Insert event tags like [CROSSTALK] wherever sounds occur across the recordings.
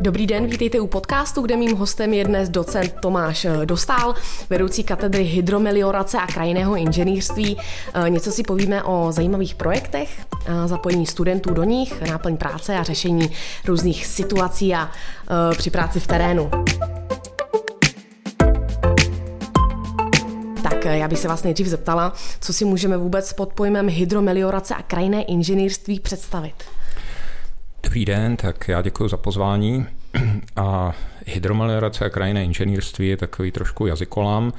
Dobrý den, vítejte u podcastu, kde mým hostem je dnes docent Tomáš Dostál, vedoucí katedry hydromeliorace a krajinného inženýrství. Eh, něco si povíme o zajímavých projektech, eh, zapojení studentů do nich, náplň práce a řešení různých situací a eh, při práci v terénu. Tak já bych se vás nejdřív zeptala, co si můžeme vůbec pod pojmem hydromeliorace a krajinné inženýrství představit. Dobrý den, tak já děkuji za pozvání. [CLEARS THROAT] A hydromeliorace a krajinné inženýrství je takový trošku jazykolám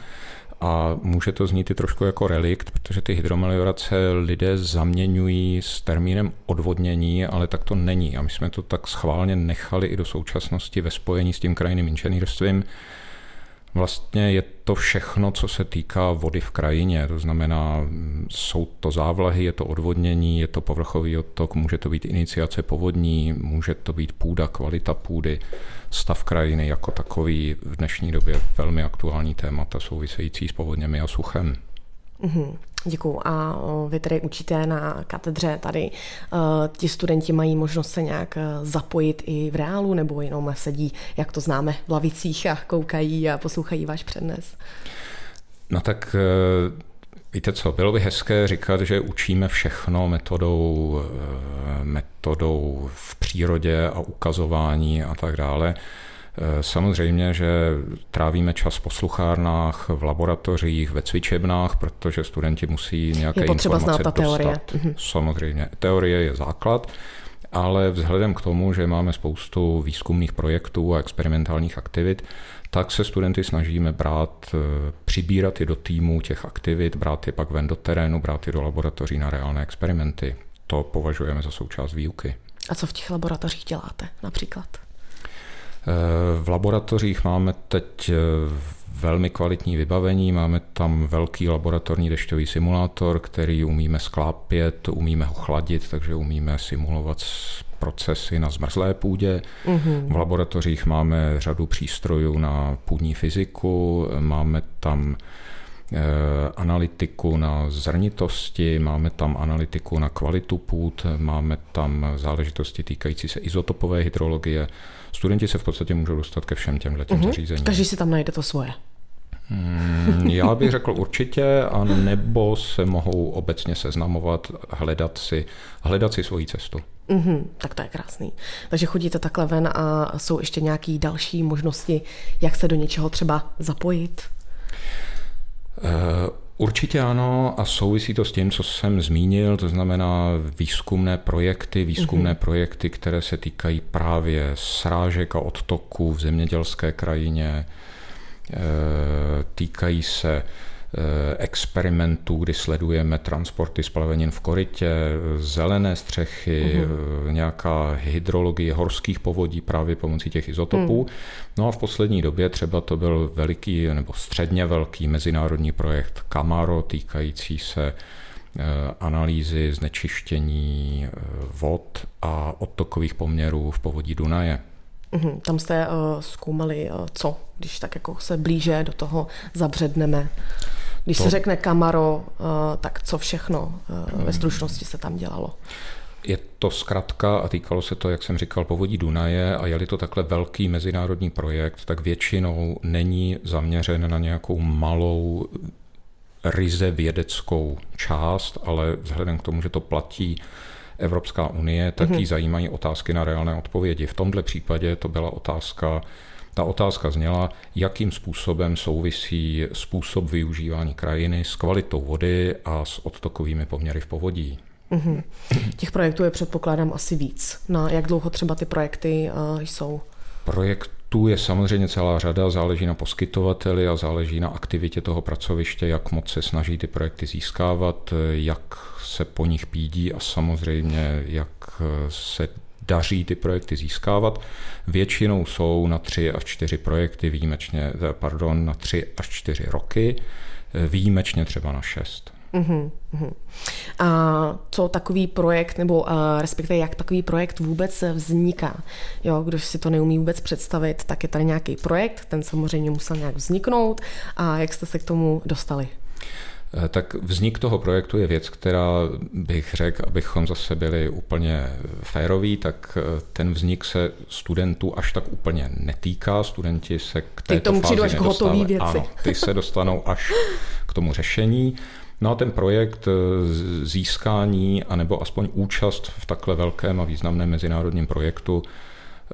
a může to znít i trošku jako relikt, protože ty hydromeliorace lidé zaměňují s termínem odvodnění, ale tak to není. A my jsme to tak schválně nechali i do současnosti ve spojení s tím krajinným inženýrstvím, Vlastně je to všechno, co se týká vody v krajině, to znamená, jsou to závlahy, je to odvodnění, je to povrchový odtok, může to být iniciace povodní, může to být půda, kvalita půdy, stav krajiny jako takový v dnešní době velmi aktuální témata související s povodněmi a suchem. Mm-hmm. Děkuju. A vy tedy učíte na katedře tady. Ti studenti mají možnost se nějak e, zapojit i v reálu, nebo jenom sedí, jak to známe, v lavicích a koukají a poslouchají váš přednes? No tak e, Víte co, bylo by hezké říkat, že učíme všechno metodou, e, metodou v přírodě a ukazování a tak dále. Eh, samozřejmě, že trávíme čas v posluchárnách, v laboratořích, ve cvičebnách, protože studenti musí nějaké je potřeba informace znát ta teorie. dostat. Mhm. Samozřejmě, teorie je základ, ale vzhledem k tomu, že máme spoustu výzkumných projektů a experimentálních aktivit, tak se studenty snažíme brát, eh, přibírat je do týmu těch aktivit, brát je pak ven do terénu, brát je do laboratoří na reálné experimenty. To považujeme za součást výuky. A co v těch laboratořích děláte například? Eh, v laboratořích máme teď eh, velmi kvalitní vybavení, máme tam velký laboratorní dešťový simulátor, který umíme sklápět, umíme ho chladit, takže umíme simulovat procesy na zmrzlé půdě. Mm-hmm. V laboratořích máme řadu přístrojů na půdní fyziku, máme tam eh, analytiku na zrnitosti, máme tam analytiku na kvalitu půd, máme tam záležitosti týkající se izotopové hydrologie, studenti se v podstatě můžou dostat ke všem těmhle těm mm-hmm. zařízením. Každý si tam najde to svoje. Hmm, já bych řekl určitě, a nebo se mohou obecně seznamovat, hledat si, hledat si svoji cestu. Mm-hmm, tak to je krásný. Takže chodíte takhle ven a jsou ještě nějaké další možnosti, jak se do něčeho třeba zapojit? Uh, Určitě ano a souvisí to s tím, co jsem zmínil, to znamená výzkumné projekty, výzkumné mm-hmm. projekty, které se týkají právě srážek a odtoků v zemědělské krajině, e, týkají se experimentů, kdy sledujeme transporty splavenin v korytě, zelené střechy, uh-huh. nějaká hydrologie horských povodí právě pomocí těch izotopů. Uh-huh. No a v poslední době třeba to byl veliký nebo středně velký mezinárodní projekt Camaro týkající se eh, analýzy znečištění vod a odtokových poměrů v povodí Dunaje. Uhum, tam jste uh, zkoumali uh, co, když tak jako se blíže do toho zabředneme. Když to... se řekne Kamaro, uh, tak co všechno uh, ve stručnosti se tam dělalo? Je to zkratka a týkalo se to, jak jsem říkal, povodí Dunaje a je to takhle velký mezinárodní projekt, tak většinou není zaměřen na nějakou malou ryze vědeckou část, ale vzhledem k tomu, že to platí Evropská unie, tak mm-hmm. jí zajímají otázky na reálné odpovědi. V tomhle případě to byla otázka, ta otázka zněla, jakým způsobem souvisí způsob využívání krajiny s kvalitou vody a s odtokovými poměry v povodí. Mm-hmm. Těch projektů je předpokládám asi víc. Na jak dlouho třeba ty projekty uh, jsou? Projektů je samozřejmě celá řada, záleží na poskytovateli a záleží na aktivitě toho pracoviště, jak moc se snaží ty projekty získávat, jak se po nich pídí a samozřejmě jak se daří ty projekty získávat. Většinou jsou na tři až čtyři projekty, výjimečně, pardon, na tři až čtyři roky, výjimečně třeba na šest. Uh-huh, uh-huh. A co takový projekt, nebo uh, respektive jak takový projekt vůbec vzniká? Jo, když si to neumí vůbec představit, tak je tady nějaký projekt, ten samozřejmě musel nějak vzniknout a jak jste se k tomu dostali? Eh, tak vznik toho projektu je věc, která bych řekl, abychom zase byli úplně féroví, tak eh, ten vznik se studentů až tak úplně netýká. Studenti se k této Ty tomu fázi až věci. Ano, ty se dostanou až k tomu řešení. No a ten projekt eh, získání, anebo aspoň účast v takhle velkém a významném mezinárodním projektu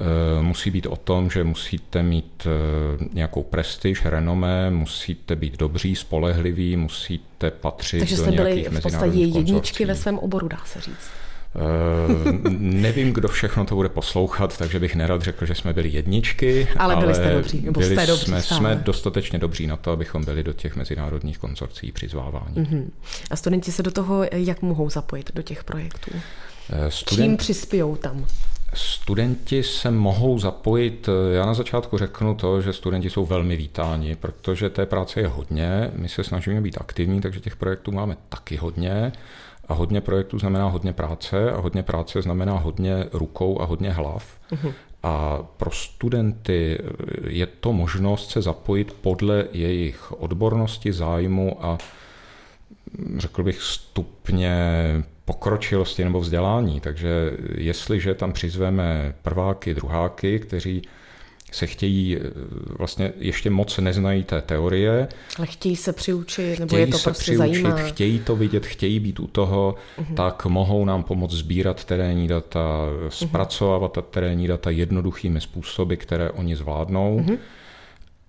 Eh, musí být o tom, že musíte mít eh, nějakou prestiž, renomé, musíte být dobří, spolehliví, musíte patřit Takže do jste byli v podstatě jedničky ve svém oboru, dá se říct. Uh, nevím, kdo všechno to bude poslouchat, takže bych nerad řekl, že jsme byli jedničky. Ale byli jste dobří, nebo byli jste dobří jsme, jsme dostatečně dobří na to, abychom byli do těch mezinárodních konzorcí přizváváni. Uh-huh. A studenti se do toho jak mohou zapojit, do těch projektů? Student... Čím přispějou tam? Studenti se mohou zapojit, já na začátku řeknu to, že studenti jsou velmi vítáni, protože té práce je hodně, my se snažíme být aktivní, takže těch projektů máme taky hodně a hodně projektů znamená hodně práce a hodně práce znamená hodně rukou a hodně hlav. Uh-huh. A pro studenty je to možnost se zapojit podle jejich odbornosti, zájmu a řekl bych stupně pokročilosti nebo vzdělání. Takže jestliže tam přizveme prváky, druháky, kteří se chtějí, vlastně ještě moc neznají té teorie. Ale chtějí se přiučit, nebo je to se prostě přiučit, zajímá. chtějí to vidět, chtějí být u toho, uh-huh. tak mohou nám pomoct sbírat terénní data, mhm. zpracovávat uh-huh. terénní data jednoduchými způsoby, které oni zvládnou. Uh-huh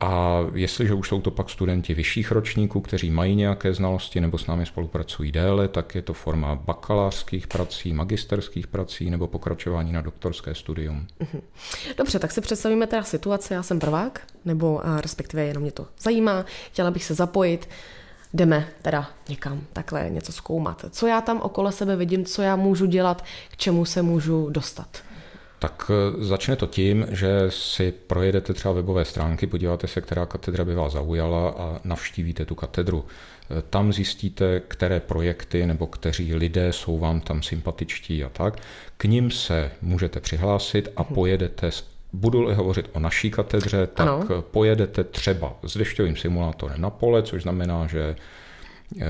a jestliže už jsou to pak studenti vyšších ročníků, kteří mají nějaké znalosti nebo s námi spolupracují déle, tak je to forma bakalářských prací, magisterských prací nebo pokračování na doktorské studium. Mhm. Dobře, tak si představíme teda situaci, já jsem prvák, nebo respektive jenom mě to zajímá, chtěla bych se zapojit, jdeme teda někam takhle něco zkoumat. Co já tam okolo sebe vidím, co já můžu dělat, k čemu se můžu dostat? Tak eh, začne to tím, že si projedete třeba webové stránky, podíváte se, která katedra by vás zaujala a navštívíte tu katedru. Eh, tam zjistíte, které projekty nebo kteří lidé jsou vám tam sympatičtí a tak. K ním se můžete přihlásit a mhm. pojedete Budu-li hovořit o naší katedře, tak ano. pojedete třeba s dešťovým simulátorem na pole, což znamená, že eh,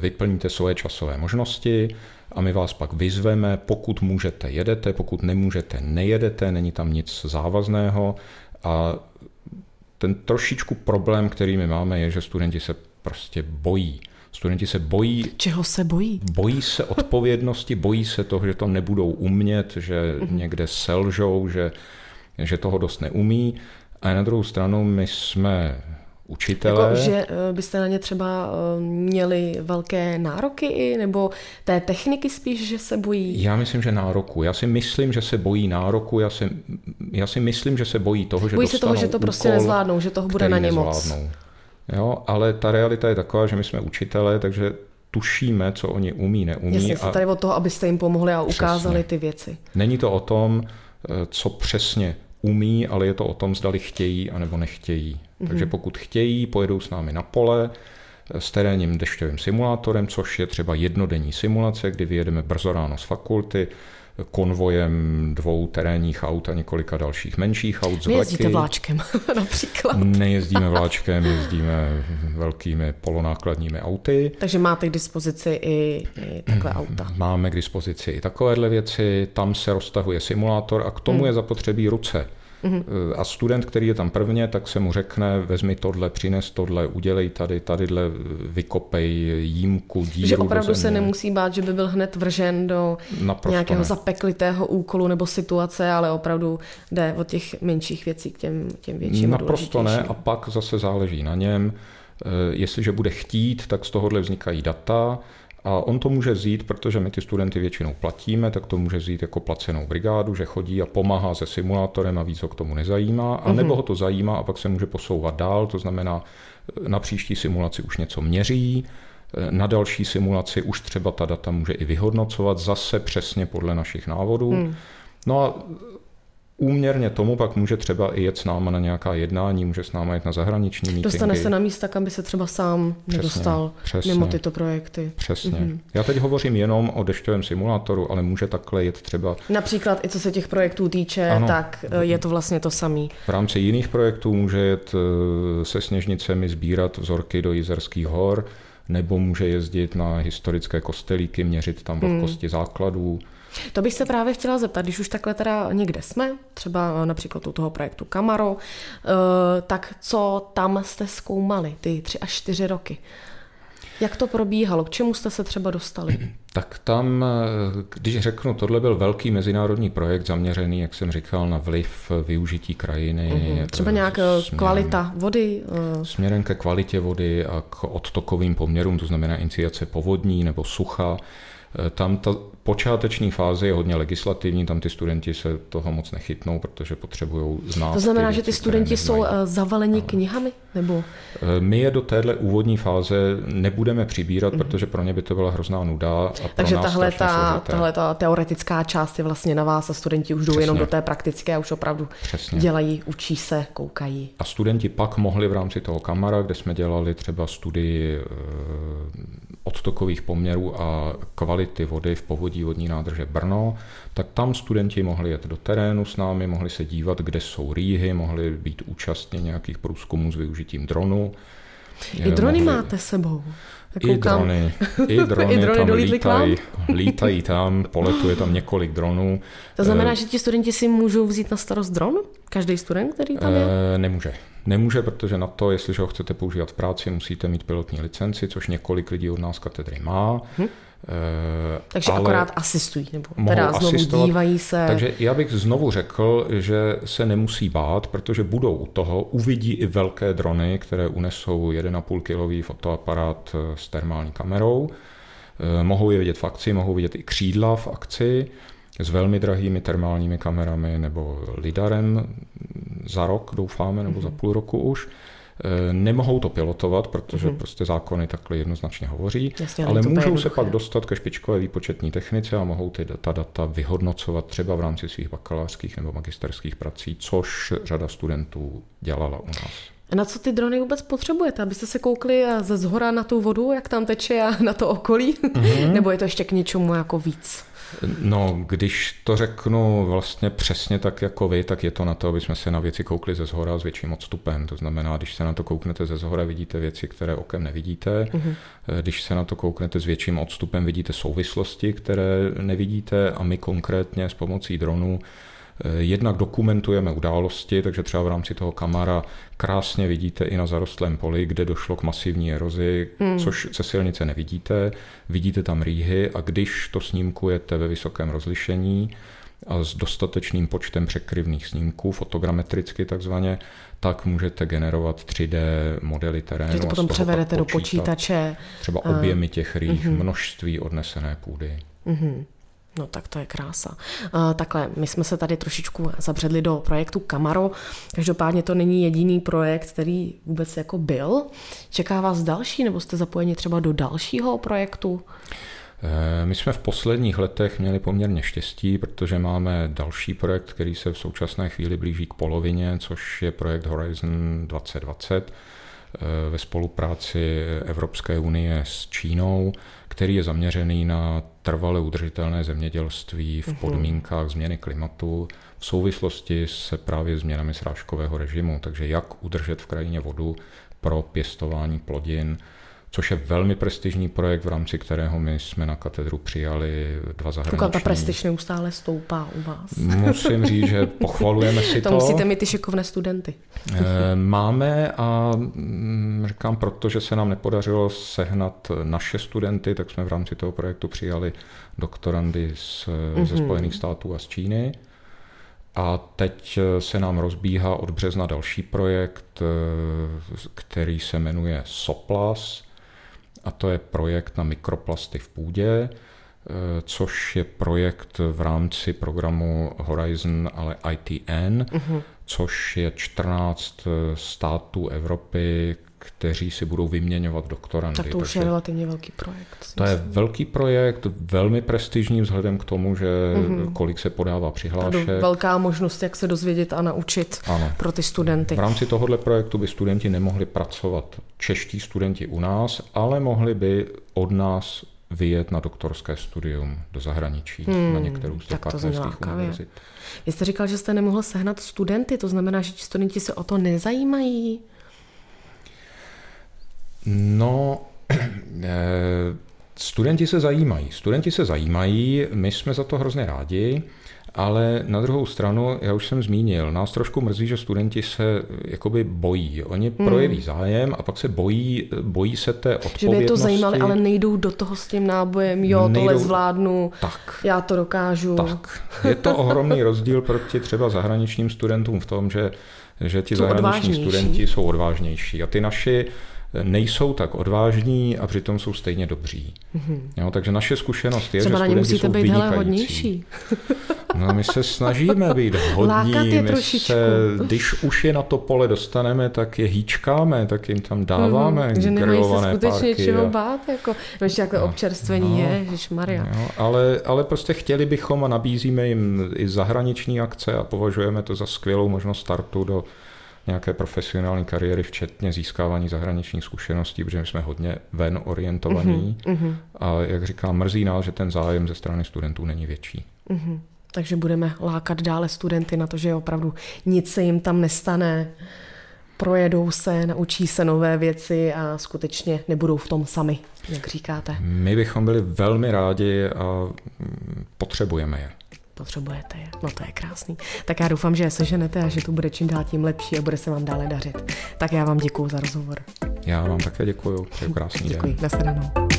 vyplníte svoje časové možnosti, a my vás pak vyzveme, pokud můžete, jedete, pokud nemůžete, nejedete, není tam nic závazného a ten trošičku problém, který my máme, je, že studenti se prostě bojí. Studenti se bojí. Čeho se bojí? Bojí se [LAUGHS] odpovědnosti, bojí se toho, že to nebudou umět, že mm-hmm. někde selžou, že, že toho dost neumí. A na druhou stranu my jsme učitele. Jako, že eh, byste na ně třeba eh, měli velké nároky i, nebo té techniky spíš, že se bojí? Já myslím, že nároku. Já si myslím, že se bojí nároku. Já si, já si myslím, že se bojí toho, že bojí se toho, že to prostě úkol, nezvládnou, že toho bude na ně moc. Jo, ale ta realita je taková, že my jsme učitelé, takže tušíme, co oni umí, neumí. Jasně, a... tady o toho, abyste jim pomohli a ukázali Přesně. ty věci. Není to o tom, eh, co přesně umí, ale je to o tom, zdali chtějí anebo nechtějí. Mm-hmm. Takže pokud chtějí, pojedou s námi na pole s terénním dešťovým simulátorem, což je třeba jednodenní simulace, kdy vyjedeme brzo ráno z fakulty, konvojem dvou terénních aut a několika dalších menších aut z Nejezdíte vláčkem [LAUGHS] například. Nejezdíme [LAUGHS] vláčkem, jezdíme velkými polonákladními auty. Takže máte k dispozici i, i takhle auta. [CLEARS THROAT] Máme k dispozici i takovéhle věci, tam se roztahuje simulátor a k tomu hmm. je zapotřebí ruce. Mm-hmm. A student, který je tam prvně, tak se mu řekne, vezmi tohle, přines tohle, udělej tady, tadyhle, vykopej jímku, díru Že opravdu se nemusí bát, že by byl hned vržen do Naprosto nějakého ne. zapeklitého úkolu nebo situace, ale opravdu jde od těch menších věcí k těm, těm větším Naprosto ne a pak zase záleží na něm. Eh, jestliže bude chtít, tak z tohohle vznikají data, a on to může vzít, protože my ty studenty většinou platíme, tak to může vzít jako placenou brigádu, že chodí a pomáhá se simulátorem a víc ho k tomu nezajímá, a nebo mhm. ho to zajímá a pak se může posouvat dál, to znamená na příští simulaci už něco měří, na další simulaci už třeba ta data může i vyhodnocovat zase přesně podle našich návodů. Hmm. No a úměrně tomu pak může třeba i jet s náma na nějaká jednání, může s náma jet na zahraniční meetingy. Dostane se na místa, kam by se třeba sám přesně, nedostal přesně, mimo tyto projekty. Přesně. Mm-hmm. Já teď hovořím jenom o dešťovém simulátoru, ale může takhle jet třeba... Například i co se těch projektů týče, ano, tak eh, je to vlastně to samé. V rámci jiných projektů může jet eh, se sněžnicemi sbírat vzorky do Jizerských hor, nebo může jezdit na historické kostelíky, měřit tam vlhkosti hmm. základů. To bych se právě chtěla zeptat, když už takhle teda někde jsme, třeba například u toho projektu Camaro, eh, tak co tam jste zkoumali ty tři až čtyři roky? Jak to probíhalo? K čemu jste se třeba dostali? [CLEARS THROAT] Tak tam, když řeknu, tohle byl velký mezinárodní projekt zaměřený, jak jsem říkal, na vliv využití krajiny. Uhum. Třeba nějak eh, směrem, kvalita vody? Eh. Směrem ke kvalitě vody a k odtokovým poměrům, to znamená iniciace povodní nebo sucha. Eh, tam ta počáteční fáze je hodně legislativní, tam ty studenti se toho moc nechytnou, protože potřebují znát. To znamená, ty věci, že ty studenti jsou eh, zavaleni no. knihami? Nebo? Eh, my je do téhle úvodní fáze nebudeme přibírat, mm-hmm. protože pro ně by to byla hrozná nuda. A pro Takže nás tahle, ta, tahle ta teoretická část je vlastně na vás a studenti už jdou Přesně. jenom do té praktické a už opravdu Přesně. dělají, učí se, koukají. A studenti pak mohli v rámci toho kamara, kde jsme dělali třeba studii odtokových poměrů a kvality vody v povodí vodní nádrže Brno, tak tam studenti mohli jet do terénu s námi, mohli se dívat, kde jsou rýhy, mohli být účastní nějakých průzkumů s využitím dronu. I drony mohli... máte sebou. [LAUGHS] I drony, i drony, I drony tam lítají, lítají tam, poletuje tam několik dronů. To znamená, že ti studenti si můžou vzít na starost dron? Každý student, který tam je? E, nemůže. Nemůže, protože na to, jestliže ho chcete používat v práci, musíte mít pilotní licenci, což několik lidí od nás katedry má. Hm. Takže ale akorát asistují, nebo teda znovu asistovat. dívají se. Takže já bych znovu řekl, že se nemusí bát, protože budou u toho, uvidí i velké drony, které unesou 1,5 kilový fotoaparát eh, s termální kamerou. Eh, mohou je vidět v akci, mohou vidět i křídla v akci s velmi drahými termálními kamerami nebo lidarem za rok, doufáme, nebo mm-hmm. za mhm. půl roku už. Eh, nemohou to pilotovat, protože mm-hmm. prostě zákony takhle jednoznačně hovoří, Jasně, ale můžou se pak dostat ke špičkové výpočetní technice a mohou ty data, data vyhodnocovat třeba v rámci svých bakalářských nebo magisterských prací, což řada studentů dělala u nás. A na co ty drony vůbec potřebujete? Abyste se koukli ze zhora na tu vodu, jak tam teče a na to okolí? Mm-hmm. Nebo je to ještě k něčemu jako víc? No, když to řeknu vlastně přesně tak jako vy, tak je to na to, aby jsme se na věci koukli ze zhora s větším odstupem. To znamená, když se na to kouknete ze zhora, vidíte věci, které okem nevidíte. Uh-huh. Když se na to kouknete s větším odstupem, vidíte souvislosti, které nevidíte a my konkrétně s pomocí dronů Eh, jednak dokumentujeme události, takže třeba v rámci toho kamara krásně vidíte i na zarostlém poli, kde došlo k masivní erozi, hmm. což se silnice nevidíte. Vidíte tam rýhy a když to snímkujete ve vysokém rozlišení a s dostatečným počtem překryvných snímků, fotogrametricky takzvaně, tak můžete generovat 3D modely terénu. Že to potom převedete do počítače. Třeba objemy těch rých, uh-huh. množství odnesené půdy. Uh-huh. No tak to je krása. Takhle, my jsme se tady trošičku zabředli do projektu Camaro. Každopádně to není jediný projekt, který vůbec jako byl. Čeká vás další, nebo jste zapojeni třeba do dalšího projektu? Eh, my jsme v posledních letech měli poměrně štěstí, protože máme další projekt, který se v současné chvíli blíží k polovině, což je projekt Horizon 2020 eh, ve spolupráci Evropské unie s Čínou který je zaměřený na trvale udržitelné zemědělství v mhm. podmínkách změny klimatu v souvislosti se právě změnami srážkového režimu. Takže jak udržet v krajině vodu pro pěstování plodin, což je velmi prestižní projekt, v rámci kterého my jsme na katedru přijali dva zahraniční. Koukám, ta prestiž neustále stoupá u vás. Musím říct, že pochvalujeme si [LAUGHS] to. To musíte mít ty šikovné studenty. Eh, máme a mm, říkám, protože se nám nepodařilo sehnat naše studenty, tak jsme v rámci toho projektu přijali doktorandy z, mm-hmm. ze mhm. Spojených států a z Číny. A teď se nám rozbíhá od března další projekt, eh, který se jmenuje SOPLAS, a to je projekt na mikroplasty v půdě, eh, což je projekt v rámci programu Horizon, ale ITN, uh-huh. Což je 14 eh, států Evropy, kteří si budou vyměňovat doktorandy. Tak to už je relativně velký projekt. To je velký projekt, velmi prestižní vzhledem k tomu, že mm-hmm. kolik se podává přihlášek. To velká možnost, jak se dozvědět a naučit ano. pro ty studenty. V rámci tohohle projektu by studenti nemohli pracovat čeští studenti u nás, ale mohli by od nás vyjet na doktorské studium do zahraničí, hmm, na některou z těch partnerských univerzit. Vy jste říkal, že jste nemohl sehnat studenty, to znamená, že ti studenti se o to nezajímají? No, [CLEARS THROAT] studenti se zajímají. Studenti se zajímají, my jsme za to hrozně rádi. Ale na druhou stranu, já už jsem zmínil, nás trošku mrzí, že studenti se jakoby bojí. Oni hmm. projeví zájem a pak se bojí, bojí se té odpovědnosti. Že by je to zajímalo, ale nejdou do toho s tím nábojem, jo, nejdou... tohle zvládnu, tak, já to dokážu. Tak. Je to ohromný rozdíl proti třeba zahraničním studentům v tom, že, že ti zahraniční studenti jsou odvážnější a ty naši nejsou tak odvážní a přitom jsou stejně dobří. Mm-hmm. Jo, takže naše zkušenost je, Třeba že studenti jsou být hele hodnější. [LAUGHS] No my se snažíme být hodní, my trošičku. se, když už je na to pole dostaneme, tak je hýčkáme, tak jim tam dáváme mm, Že nemají se skutečně čeho a... bát, jako, ještě jako občerstvení no, je, Maria. Jo, ale, ale prostě chtěli bychom a nabízíme jim i zahraniční akce a považujeme to za skvělou možnost startu do nějaké profesionální kariéry, včetně získávání zahraničních zkušeností, protože my jsme hodně ven orientovaní. Mm-hmm. A jak říkám, mrzí nás, že ten zájem ze strany studentů není větší. Mm-hmm. Takže budeme lákat dále studenty na to, že opravdu nic se jim tam nestane, projedou se, naučí se nové věci a skutečně nebudou v tom sami, jak říkáte. My bychom byli velmi rádi a potřebujeme je potřebujete je. No to je krásný. Tak já doufám, že je seženete a že to bude čím dál tím lepší a bude se vám dále dařit. Tak já vám děkuji za rozhovor. Já vám také děkuji. Přeju krásný Děkuji. den. Děkuji.